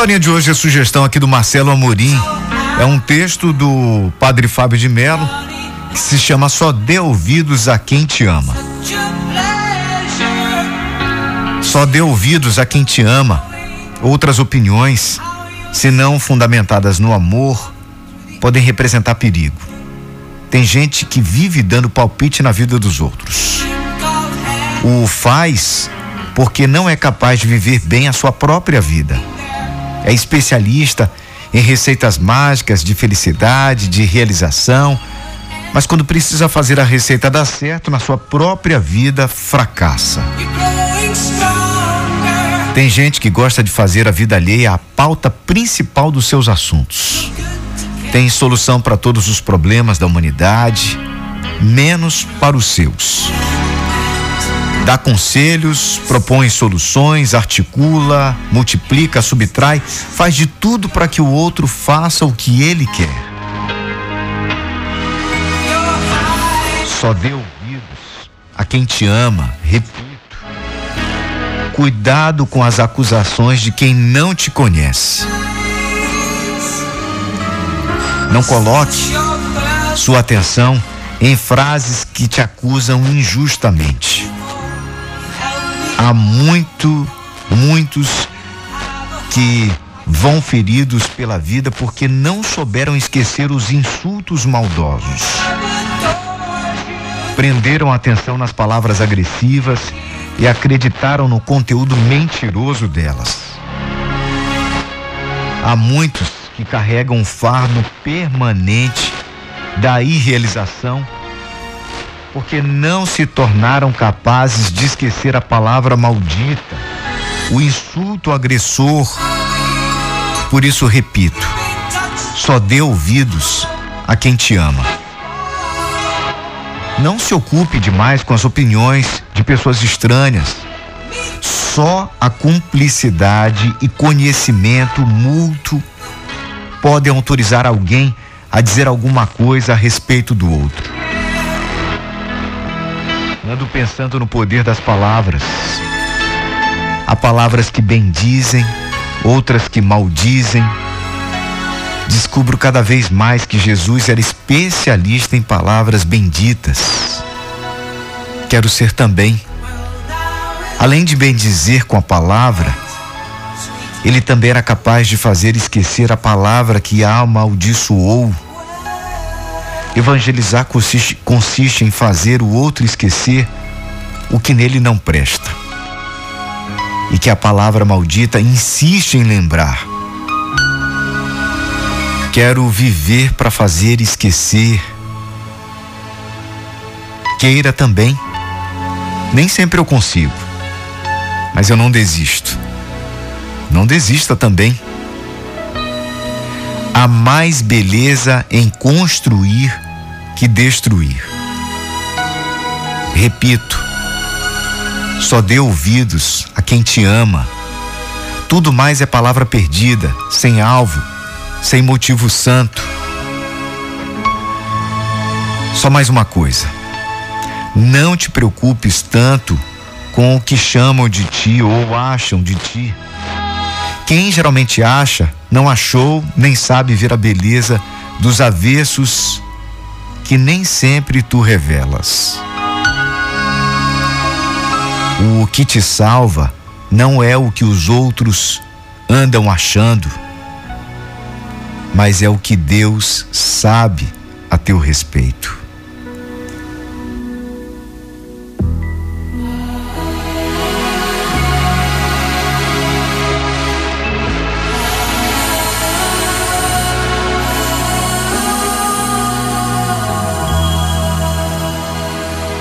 historinha de hoje é sugestão aqui do Marcelo Amorim. É um texto do Padre Fábio de Melo que se chama Só dê ouvidos a quem te ama. Só dê ouvidos a quem te ama. Outras opiniões, se não fundamentadas no amor, podem representar perigo. Tem gente que vive dando palpite na vida dos outros. O faz porque não é capaz de viver bem a sua própria vida. É especialista em receitas mágicas de felicidade, de realização, mas quando precisa fazer a receita dar certo na sua própria vida, fracassa. Tem gente que gosta de fazer a vida alheia a pauta principal dos seus assuntos. Tem solução para todos os problemas da humanidade, menos para os seus. Dá conselhos, propõe soluções, articula, multiplica, subtrai, faz de tudo para que o outro faça o que ele quer. Só dê ouvidos a quem te ama, repito. Cuidado com as acusações de quem não te conhece. Não coloque sua atenção em frases que te acusam injustamente. Há muito, muitos que vão feridos pela vida porque não souberam esquecer os insultos maldosos. Prenderam atenção nas palavras agressivas e acreditaram no conteúdo mentiroso delas. Há muitos que carregam um fardo permanente da irrealização porque não se tornaram capazes de esquecer a palavra maldita, o insulto agressor. Por isso repito, só dê ouvidos a quem te ama. Não se ocupe demais com as opiniões de pessoas estranhas. Só a cumplicidade e conhecimento mútuo podem autorizar alguém a dizer alguma coisa a respeito do outro. Ando pensando no poder das palavras. Há palavras que bendizem, outras que maldizem. Descubro cada vez mais que Jesus era especialista em palavras benditas. Quero ser também. Além de bendizer com a palavra, ele também era capaz de fazer esquecer a palavra que a amaldiçoou Evangelizar consiste, consiste em fazer o outro esquecer o que nele não presta. E que a palavra maldita insiste em lembrar. Quero viver para fazer esquecer. Queira também. Nem sempre eu consigo. Mas eu não desisto. Não desista também há mais beleza em construir que destruir. Repito, só dê ouvidos a quem te ama. Tudo mais é palavra perdida, sem alvo, sem motivo santo. Só mais uma coisa. Não te preocupes tanto com o que chamam de ti ou acham de ti. Quem geralmente acha, não achou nem sabe ver a beleza dos avessos que nem sempre tu revelas. O que te salva não é o que os outros andam achando, mas é o que Deus sabe a teu respeito.